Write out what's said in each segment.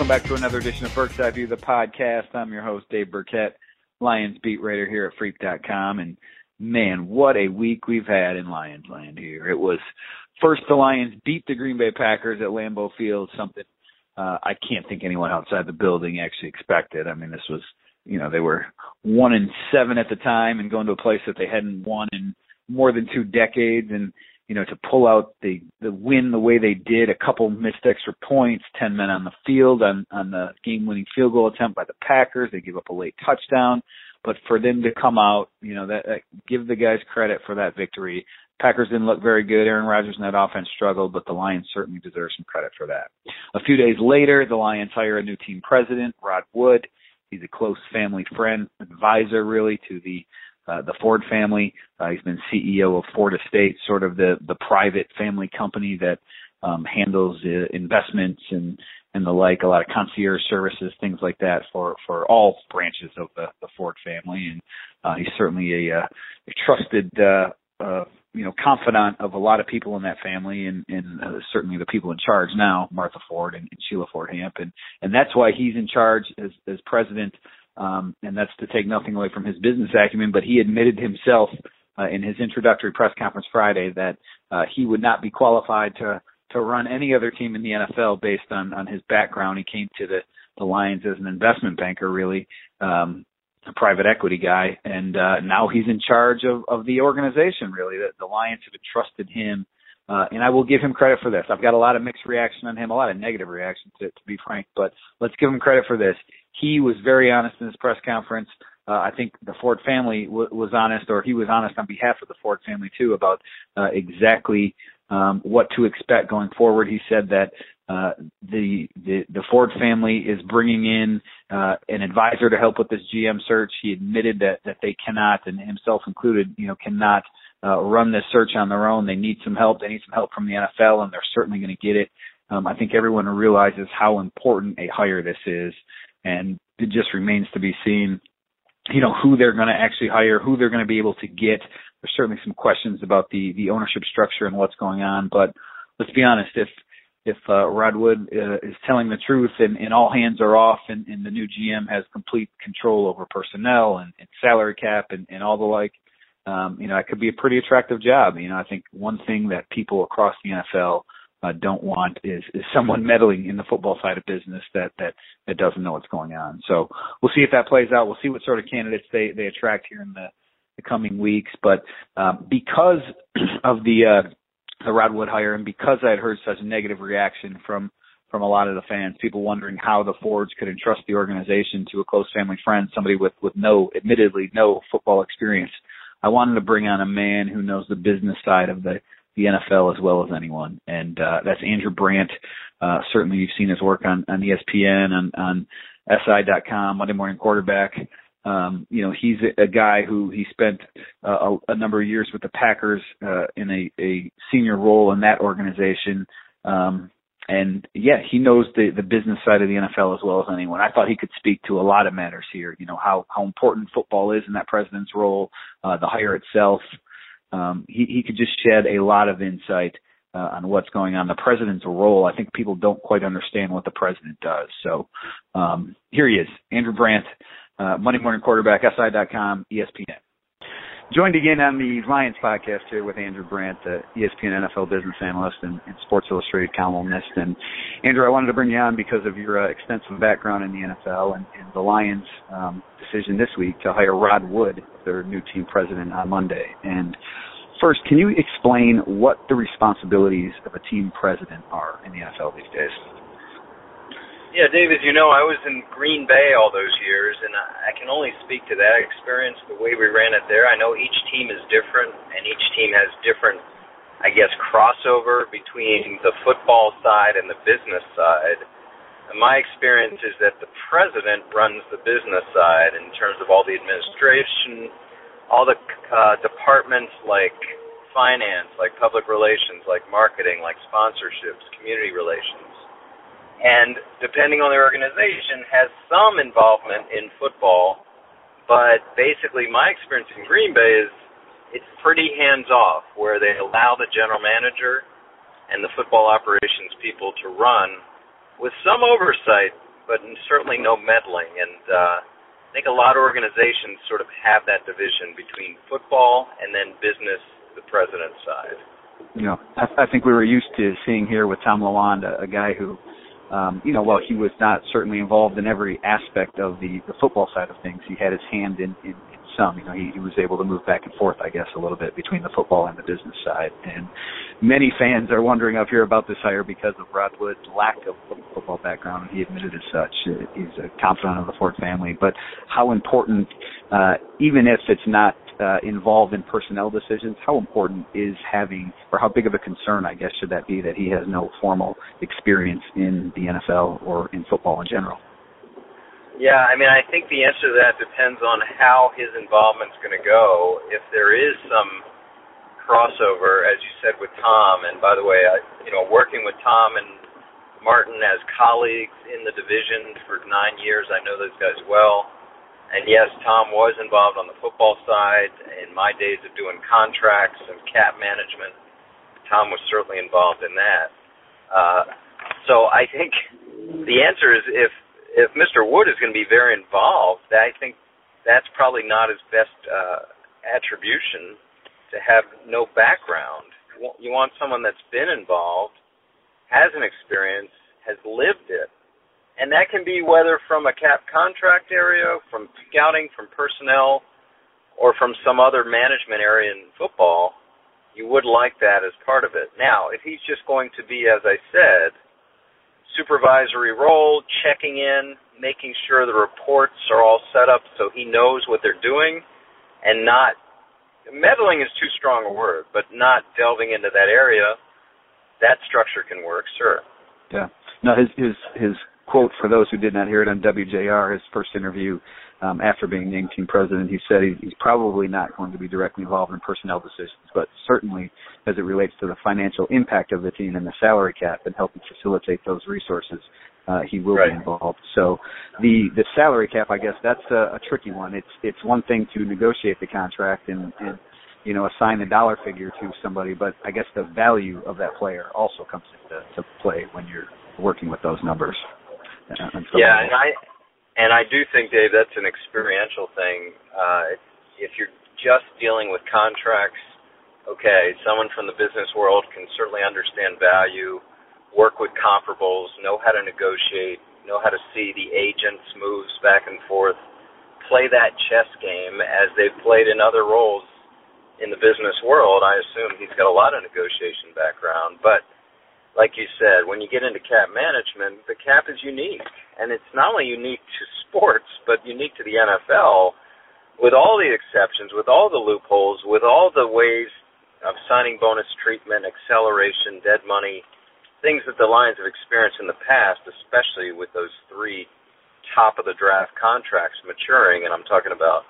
Welcome back to another edition of Burke's Eye View, the podcast. I'm your host, Dave Birkett, Lions beat writer here at Freep.com. And man, what a week we've had in Lions land here. It was first the Lions beat the Green Bay Packers at Lambeau Field, something uh, I can't think anyone outside the building actually expected. I mean, this was, you know, they were one and seven at the time and going to a place that they hadn't won in more than two decades. And you know, to pull out the the win the way they did, a couple missed extra points, ten men on the field on on the game winning field goal attempt by the Packers. They give up a late touchdown, but for them to come out, you know, that, that give the guys credit for that victory. Packers didn't look very good. Aaron Rodgers and that offense struggled, but the Lions certainly deserve some credit for that. A few days later, the Lions hire a new team president, Rod Wood. He's a close family friend, advisor really to the uh, the Ford family. Uh, he's been CEO of Ford Estate, sort of the the private family company that um, handles uh, investments and and the like, a lot of concierge services, things like that for for all branches of the, the Ford family. And uh, he's certainly a, uh, a trusted, uh, uh, you know, confidant of a lot of people in that family, and, and uh, certainly the people in charge now, Martha Ford and, and Sheila Ford Hamp, and and that's why he's in charge as as president um, and that's to take nothing away from his business acumen, but he admitted himself uh, in his introductory press conference Friday that uh, he would not be qualified to to run any other team in the NFL based on on his background. He came to the the Lions as an investment banker, really, um, a private equity guy, and uh, now he's in charge of of the organization. Really, the, the Lions have entrusted him. Uh, and I will give him credit for this. I've got a lot of mixed reaction on him, a lot of negative reaction to, to be frank, but let's give him credit for this he was very honest in his press conference. Uh, I think the Ford family w- was honest, or he was honest on behalf of the Ford family too, about uh, exactly um, what to expect going forward. He said that uh, the, the the Ford family is bringing in uh, an advisor to help with this GM search. He admitted that that they cannot, and himself included, you know, cannot uh, run this search on their own. They need some help. They need some help from the NFL, and they're certainly going to get it. Um, I think everyone realizes how important a hire this is and it just remains to be seen you know who they're going to actually hire who they're going to be able to get there's certainly some questions about the the ownership structure and what's going on but let's be honest if if uh, Rod Wood uh, is telling the truth and, and all hands are off and, and the new GM has complete control over personnel and, and salary cap and, and all the like, um, you know, it could be a pretty attractive job. You know, I think one thing that people across the NFL uh, don't want is, is someone meddling in the football side of business that, that, that doesn't know what's going on. So we'll see if that plays out. We'll see what sort of candidates they, they attract here in the, the coming weeks. But, um, because of the, uh, the Rod Wood hire and because I had heard such a negative reaction from, from a lot of the fans, people wondering how the Fords could entrust the organization to a close family friend, somebody with, with no, admittedly, no football experience. I wanted to bring on a man who knows the business side of the the NFL as well as anyone, and uh, that's Andrew Brandt. Uh, certainly, you've seen his work on on ESPN on on SI.com, Monday Morning Quarterback. Um, you know, he's a, a guy who he spent uh, a, a number of years with the Packers uh, in a, a senior role in that organization. Um, and yeah, he knows the the business side of the NFL as well as anyone. I thought he could speak to a lot of matters here. You know how how important football is in that president's role, uh, the hire itself, um, he, he could just shed a lot of insight uh, on what's going on. The president's role, I think people don't quite understand what the president does. So um, here he is, Andrew Brandt, uh, Monday Morning Quarterback, SI.com, ESPN. Joined again on the Lions podcast here with Andrew Brandt, the ESPN NFL business analyst and, and Sports Illustrated columnist. And Andrew, I wanted to bring you on because of your uh, extensive background in the NFL and, and the Lions' um, decision this week to hire Rod Wood, their new team president, on Monday. And first, can you explain what the responsibilities of a team president are in the NFL these days? Yeah, Dave, as you know, I was in Green Bay all those years, and I can only speak to that experience, the way we ran it there. I know each team is different, and each team has different, I guess, crossover between the football side and the business side. And my experience is that the president runs the business side in terms of all the administration, all the uh, departments like finance, like public relations, like marketing, like sponsorships, community relations and depending on the organization, has some involvement in football. But basically, my experience in Green Bay is it's pretty hands off, where they allow the general manager and the football operations people to run with some oversight but certainly no meddling. And uh, I think a lot of organizations sort of have that division between football and then business, the president side. You know, I, I think we were used to seeing here with Tom Lewand, a, a guy who, um, you know, while he was not certainly involved in every aspect of the, the football side of things, he had his hand in, in, some. You know, he, he was able to move back and forth, I guess, a little bit between the football and the business side. And many fans are wondering up here about this hire because of Rod lack of football background, he admitted as such. He's a confidant of the Ford family. But how important, uh, even if it's not uh, involved in personnel decisions, how important is having, or how big of a concern, I guess, should that be that he has no formal experience in the NFL or in football in general? Yeah, I mean, I think the answer to that depends on how his involvement's going to go. If there is some crossover, as you said with Tom, and by the way, I, you know, working with Tom and Martin as colleagues in the division for nine years, I know those guys well. And yes, Tom was involved on the football side. In my days of doing contracts and cap management, Tom was certainly involved in that. Uh, so I think the answer is if if Mr. Wood is going to be very involved, I think that's probably not his best uh, attribution to have no background. You want someone that's been involved, has an experience, has lived it. And that can be whether from a cap contract area, from scouting, from personnel, or from some other management area in football. You would like that as part of it. Now, if he's just going to be, as I said, supervisory role, checking in, making sure the reports are all set up so he knows what they're doing, and not meddling is too strong a word, but not delving into that area. That structure can work, sure. Yeah. Now his his his quote for those who did not hear it on WJR, his first interview um, after being named team president, he said he, he's probably not going to be directly involved in personnel decisions, but certainly as it relates to the financial impact of the team and the salary cap and helping facilitate those resources, uh, he will right. be involved. So the the salary cap, I guess that's a, a tricky one. It's it's one thing to negotiate the contract and, and you know assign a dollar figure to somebody, but I guess the value of that player also comes into to play when you're working with those numbers. Yeah, and I and I do think, Dave, that's an experiential thing. Uh, if you're just dealing with contracts, okay, someone from the business world can certainly understand value, work with comparables, know how to negotiate, know how to see the agents' moves back and forth, play that chess game as they've played in other roles in the business world. I assume he's got a lot of negotiation background, but like you said, when you get into cap management, the cap is unique. And it's not only unique to sports, but unique to the NFL with all the exceptions, with all the loopholes, with all the ways of signing bonus treatment, acceleration, dead money, things that the Lions have experienced in the past, especially with those three top of the draft contracts maturing, and I'm talking about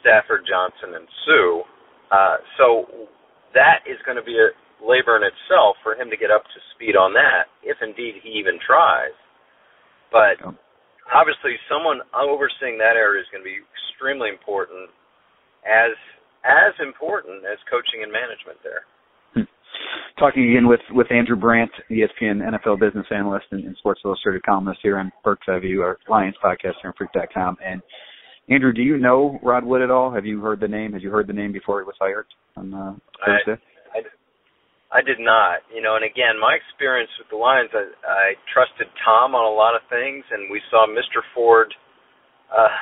Stafford, Johnson, and Suh. Uh, so that is going to be a, labor in itself for him to get up to speed on that, if indeed he even tries. But obviously, someone overseeing that area is going to be extremely important, as as important as coaching and management there. Hmm. Talking again with with Andrew Brandt, ESPN NFL business analyst and, and Sports Illustrated columnist here on Eye View, our Lions podcast here on Freep.com. And Andrew, do you know Rod Wood at all? Have you heard the name? Have you heard the name before he was hired on uh, Thursday? I, I, did not. You know, and again, my experience with the Lions, I, I trusted Tom on a lot of things, and we saw Mr. Ford, uh,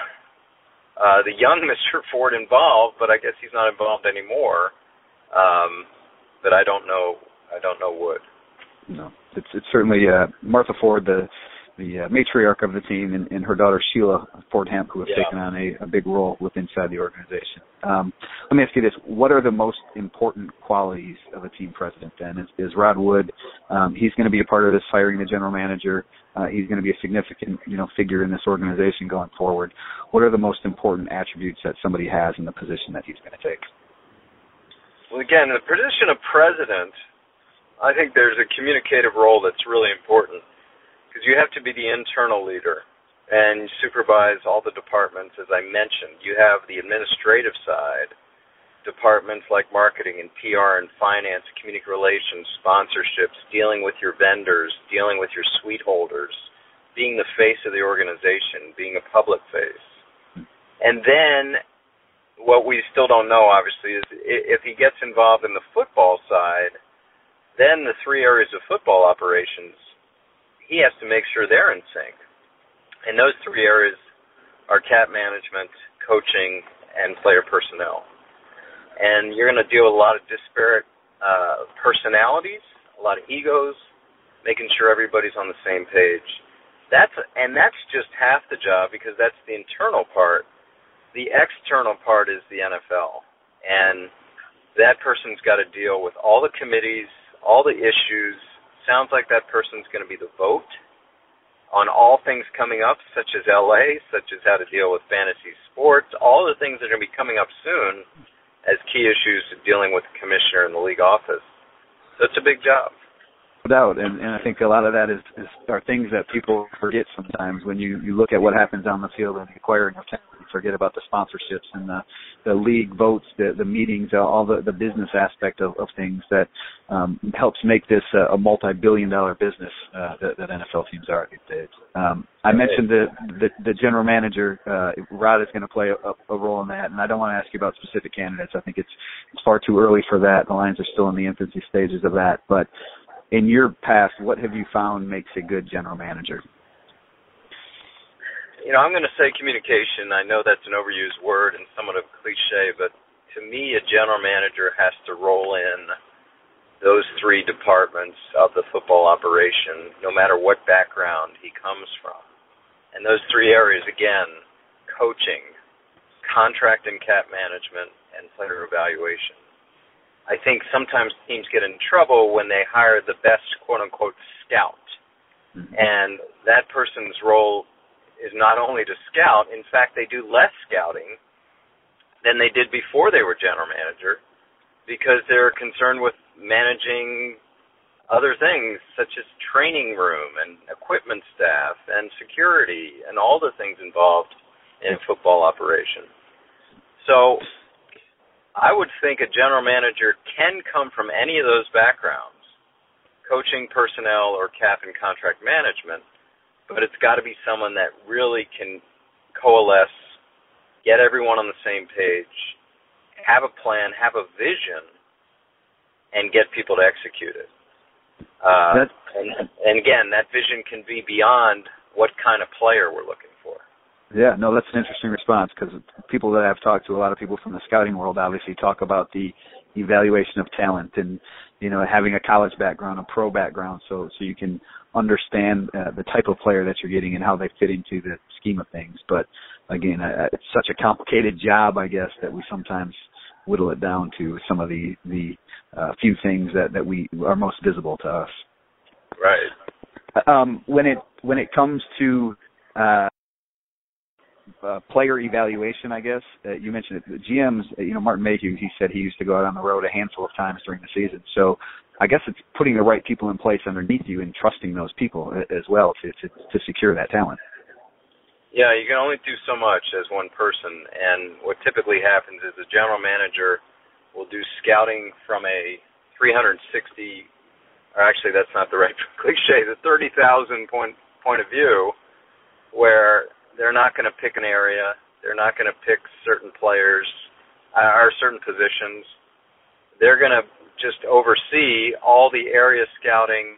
uh, the young Mr. Ford involved, but I guess he's not involved anymore. Um, but I don't know. I don't know Wood. No, it's it's certainly uh, Martha Ford, the the uh, matriarch of the team, and, and her daughter Sheila Ford Hamp, who have yeah. taken on a, a big role with inside the organization. Um, let me ask you this: What are the most important qualities of a team president? Then is, is Rod Wood? Um, he's going to be a part of this hiring the general manager. Uh, he's going to be a significant, you know, figure in this organization going forward. What are the most important attributes that somebody has in the position that he's going to take? Well, again, the position of president, I think there's a communicative role that's really important because you have to be the internal leader and supervise all the departments as I mentioned. You have the administrative side, departments like marketing and PR and finance, community relations, sponsorships, dealing with your vendors, dealing with your suite holders, being the face of the organization, being a public face. And then what we still don't know, obviously, is if he gets involved in the football side, then the three areas of football operations, he has to make sure they're in sync. And those three areas are cap management, coaching, and player personnel. And you're going to deal with a lot of disparate uh, personalities, a lot of egos, making sure everybody's on the same page. That's and that's just half the job because that's the internal part the external part is the NFL, and that person's got to deal with all the committees, all the issues. Sounds like that person's going to be the vote on all things coming up, such as LA, such as how to deal with fantasy sports, all the things that are going to be coming up soon as key issues dealing with the commissioner and the league office. So it's a big job. No doubt, and, and I think a lot of that is, is are things that people forget sometimes when you you look at what happens on the field and acquiring of talent forget about the sponsorships and the, the league votes, the, the meetings, uh, all the, the business aspect of, of things that um, helps make this a, a multi-billion dollar business uh, that, that NFL teams are these days. Um, I mentioned the, the, the general manager, uh, Rod is going to play a, a role in that, and I don't want to ask you about specific candidates. I think it's, it's far too early for that. The Lions are still in the infancy stages of that, but in your past, what have you found makes a good general manager? You know, I'm going to say communication. I know that's an overused word and somewhat of a cliche, but to me, a general manager has to roll in those three departments of the football operation, no matter what background he comes from. And those three areas, again, coaching, contract and cap management, and player evaluation. I think sometimes teams get in trouble when they hire the best quote unquote scout. Mm-hmm. And that person's role is not only to scout, in fact, they do less scouting than they did before they were general manager because they're concerned with managing other things such as training room and equipment staff and security and all the things involved in football operation. So I would think a general manager can come from any of those backgrounds, coaching personnel or cap and contract management, but it's got to be someone that really can coalesce, get everyone on the same page, have a plan, have a vision, and get people to execute it. Uh, and, and again, that vision can be beyond what kind of player we're looking for. Yeah, no, that's an interesting response because people that I've talked to, a lot of people from the scouting world, obviously talk about the evaluation of talent and you know having a college background, a pro background, so so you can understand uh, the type of player that you're getting and how they fit into the scheme of things. But again, uh, it's such a complicated job, I guess, that we sometimes whittle it down to some of the the uh, few things that that we are most visible to us. Right. Um, when it when it comes to uh, uh, player evaluation, I guess uh, you mentioned it. The GMs, you know, Martin Mayhew, he said he used to go out on the road a handful of times during the season. So I guess it's putting the right people in place underneath you and trusting those people as well to to, to secure that talent. Yeah, you can only do so much as one person, and what typically happens is the general manager will do scouting from a 360, or actually that's not the right cliche, the 30,000 point point of view, where they're not going to pick an area, they're not going to pick certain players uh, or certain positions. They're going to just oversee all the area scouting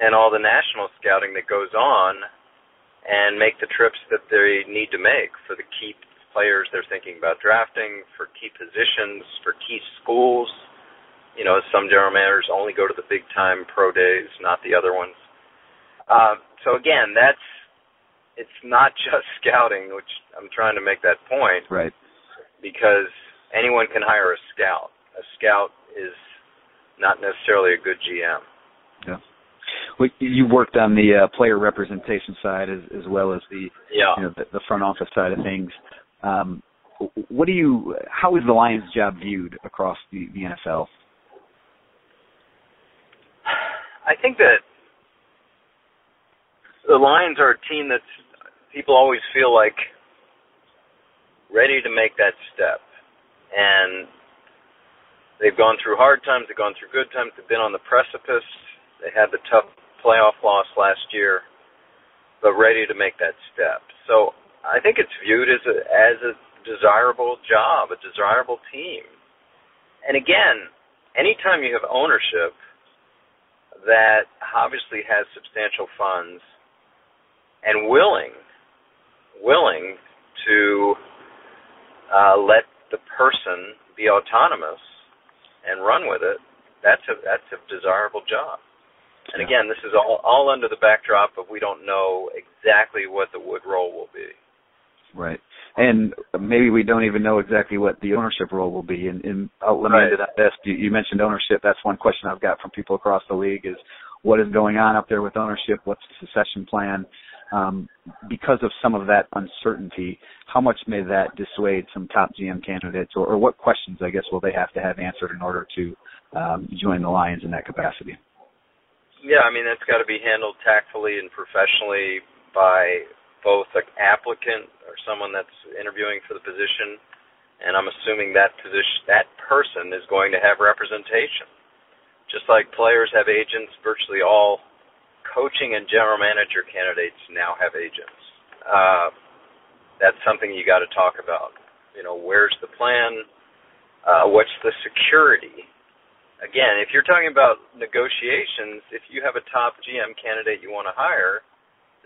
and all the national scouting that goes on and make the trips that they need to make for the key players they're thinking about drafting, for key positions, for key schools. You know, some general managers only go to the big time pro days, not the other ones. Uh, so again, that's it's not just scouting, which I'm trying to make that point. Right. Because anyone can hire a scout. A scout is not necessarily a good GM. Yeah. Well, you worked on the uh, player representation side as, as well as the yeah. you know the, the front office side of things. Um, what do you? How is the Lions' job viewed across the, the NFL? I think that the Lions are a team that's people always feel like ready to make that step, and They've gone through hard times. They've gone through good times. They've been on the precipice. They had the tough playoff loss last year. but ready to make that step. So I think it's viewed as a as a desirable job, a desirable team. And again, anytime you have ownership that obviously has substantial funds and willing willing to uh, let the person be autonomous and run with it, that's a that's a desirable job. And again, this is all all under the backdrop of we don't know exactly what the wood role will be. Right. And maybe we don't even know exactly what the ownership role will be. And, and I'll, let me into that best. You, you mentioned ownership. That's one question I've got from people across the league is what is going on up there with ownership? What's the succession plan? Um, because of some of that uncertainty, how much may that dissuade some top GM candidates, or, or what questions, I guess, will they have to have answered in order to um, join the Lions in that capacity? Yeah, I mean that's got to be handled tactfully and professionally by both an applicant or someone that's interviewing for the position, and I'm assuming that position that person is going to have representation. Just like players have agents, virtually all coaching and general manager candidates now have agents. Uh, that's something you got to talk about. You know, where's the plan? Uh, what's the security? again, if you're talking about negotiations, if you have a top GM candidate you want to hire,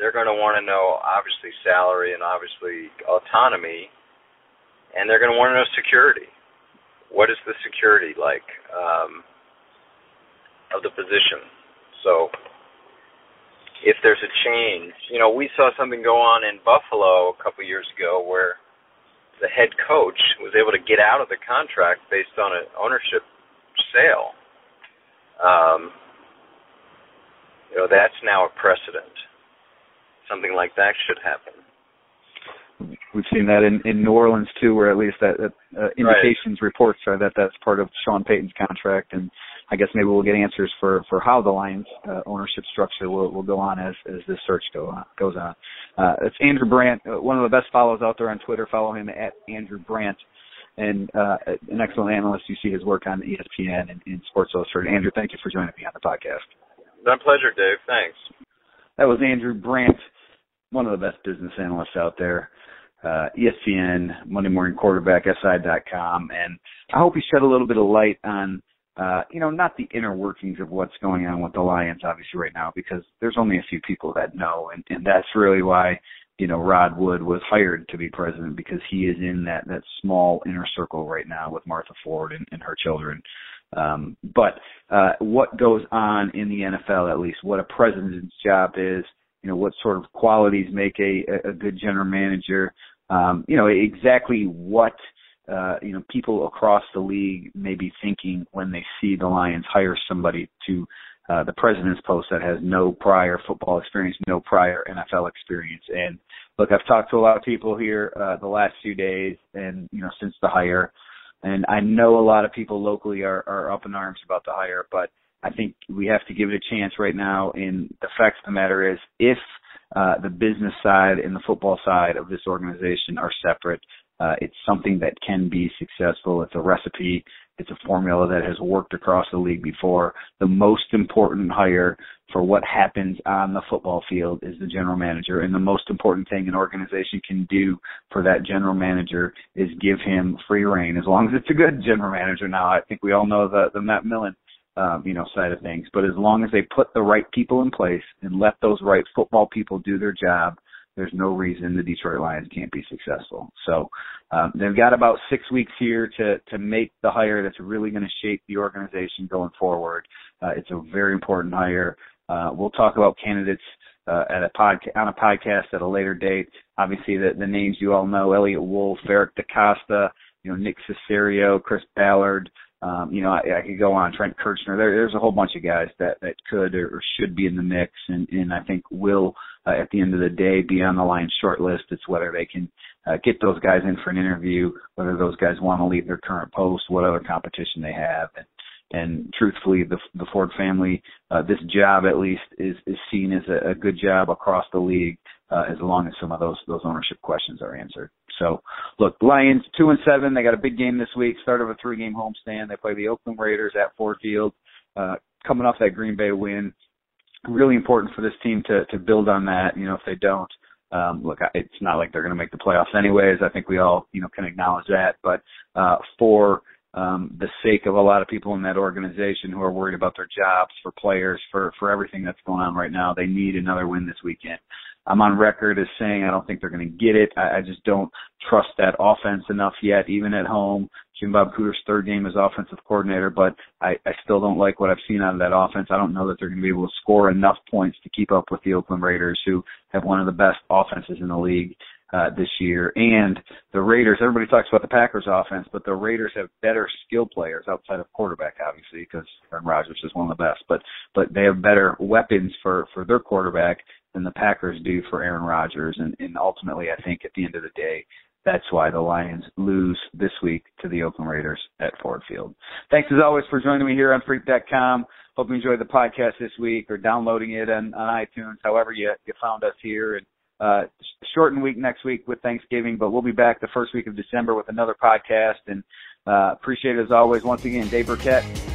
they're going to want to know obviously salary and obviously autonomy, and they're going to want to know security. What is the security like um, of the position? So, if there's a change, you know, we saw something go on in Buffalo a couple years ago where the head coach was able to get out of the contract based on an ownership sale. Um, you know, that's now a precedent. Something like that should happen. We've seen that in, in New Orleans too, where at least that, that uh, indications right. reports are that that's part of Sean Payton's contract, and I guess maybe we'll get answers for for how the Lions uh, ownership structure will will go on as as this search go on, goes on. Uh, it's Andrew Brandt, uh, one of the best follows out there on Twitter. Follow him at Andrew Brandt and uh, an excellent analyst. You see his work on ESPN and, and Sports Illustrated. Andrew, thank you for joining me on the podcast. My pleasure, Dave. Thanks. That was Andrew Brandt, one of the best business analysts out there. Uh, ESPN, Monday Morning Quarterback, SI.com, and I hope he shed a little bit of light on, uh, you know, not the inner workings of what's going on with the Lions, obviously, right now, because there's only a few people that know, and, and that's really why you know, Rod Wood was hired to be president because he is in that that small inner circle right now with Martha Ford and, and her children. Um, but uh, what goes on in the NFL, at least, what a president's job is, you know, what sort of qualities make a, a good general manager, um, you know, exactly what uh, you know people across the league may be thinking when they see the Lions hire somebody to uh, the president's post that has no prior football experience, no prior NFL experience. And look, I've talked to a lot of people here uh, the last few days, and you know since the hire, and I know a lot of people locally are, are up in arms about the hire, but I think we have to give it a chance right now. And the fact of the matter is, if uh, the business side and the football side of this organization are separate, uh, it's something that can be successful. It's a recipe it's a formula that has worked across the league before. The most important hire for what happens on the football field is the general manager. And the most important thing an organization can do for that general manager is give him free reign, as long as it's a good general manager. Now, I think we all know the, the Matt Millen um, you know, side of things. But as long as they put the right people in place and let those right football people do their job, there's no reason the Detroit Lions can't be successful. So um, they've got about six weeks here to to make the hire that's really going to shape the organization going forward. Uh, it's a very important hire. Uh, we'll talk about candidates uh, at a podcast on a podcast at a later date. Obviously, the, the names you all know: Eliot Wolf, Eric DeCosta, you know, Nick Caserio, Chris Ballard. Um, you know, I, I could go on. Trent Kirchner. There, there's a whole bunch of guys that that could or, should be in the mix, and and I think will uh, at the end of the day be on the line short list. It's whether they can uh, get those guys in for an interview, whether those guys want to leave their current post, what other competition they have, and and truthfully, the the Ford family, uh, this job at least is is seen as a, a good job across the league, uh, as long as some of those those ownership questions are answered. So, look, Lions two and seven. They got a big game this week. Start of a three game homestand. They play the Oakland Raiders at Ford Field. Uh, coming off that Green Bay win, really important for this team to to build on that. You know, if they don't, um, look, it's not like they're going to make the playoffs anyways. I think we all, you know, can acknowledge that. But uh, for um, the sake of a lot of people in that organization who are worried about their jobs, for players, for for everything that's going on right now, they need another win this weekend. I'm on record as saying I don't think they're going to get it. I, I just don't trust that offense enough yet, even at home. Jim Bob Cooter's third game as offensive coordinator, but I, I still don't like what I've seen out of that offense. I don't know that they're going to be able to score enough points to keep up with the Oakland Raiders, who have one of the best offenses in the league uh, this year. And the Raiders, everybody talks about the Packers offense, but the Raiders have better skill players outside of quarterback, obviously, because Aaron Rodgers is one of the best. But but they have better weapons for for their quarterback than the Packers do for Aaron Rodgers. And, and ultimately, I think at the end of the day, that's why the Lions lose this week to the Oakland Raiders at Ford Field. Thanks as always for joining me here on Freep.com. Hope you enjoyed the podcast this week or downloading it on, on iTunes, however you, you found us here. And uh, shortened week next week with Thanksgiving, but we'll be back the first week of December with another podcast. And uh, appreciate it as always. Once again, Dave Birkett.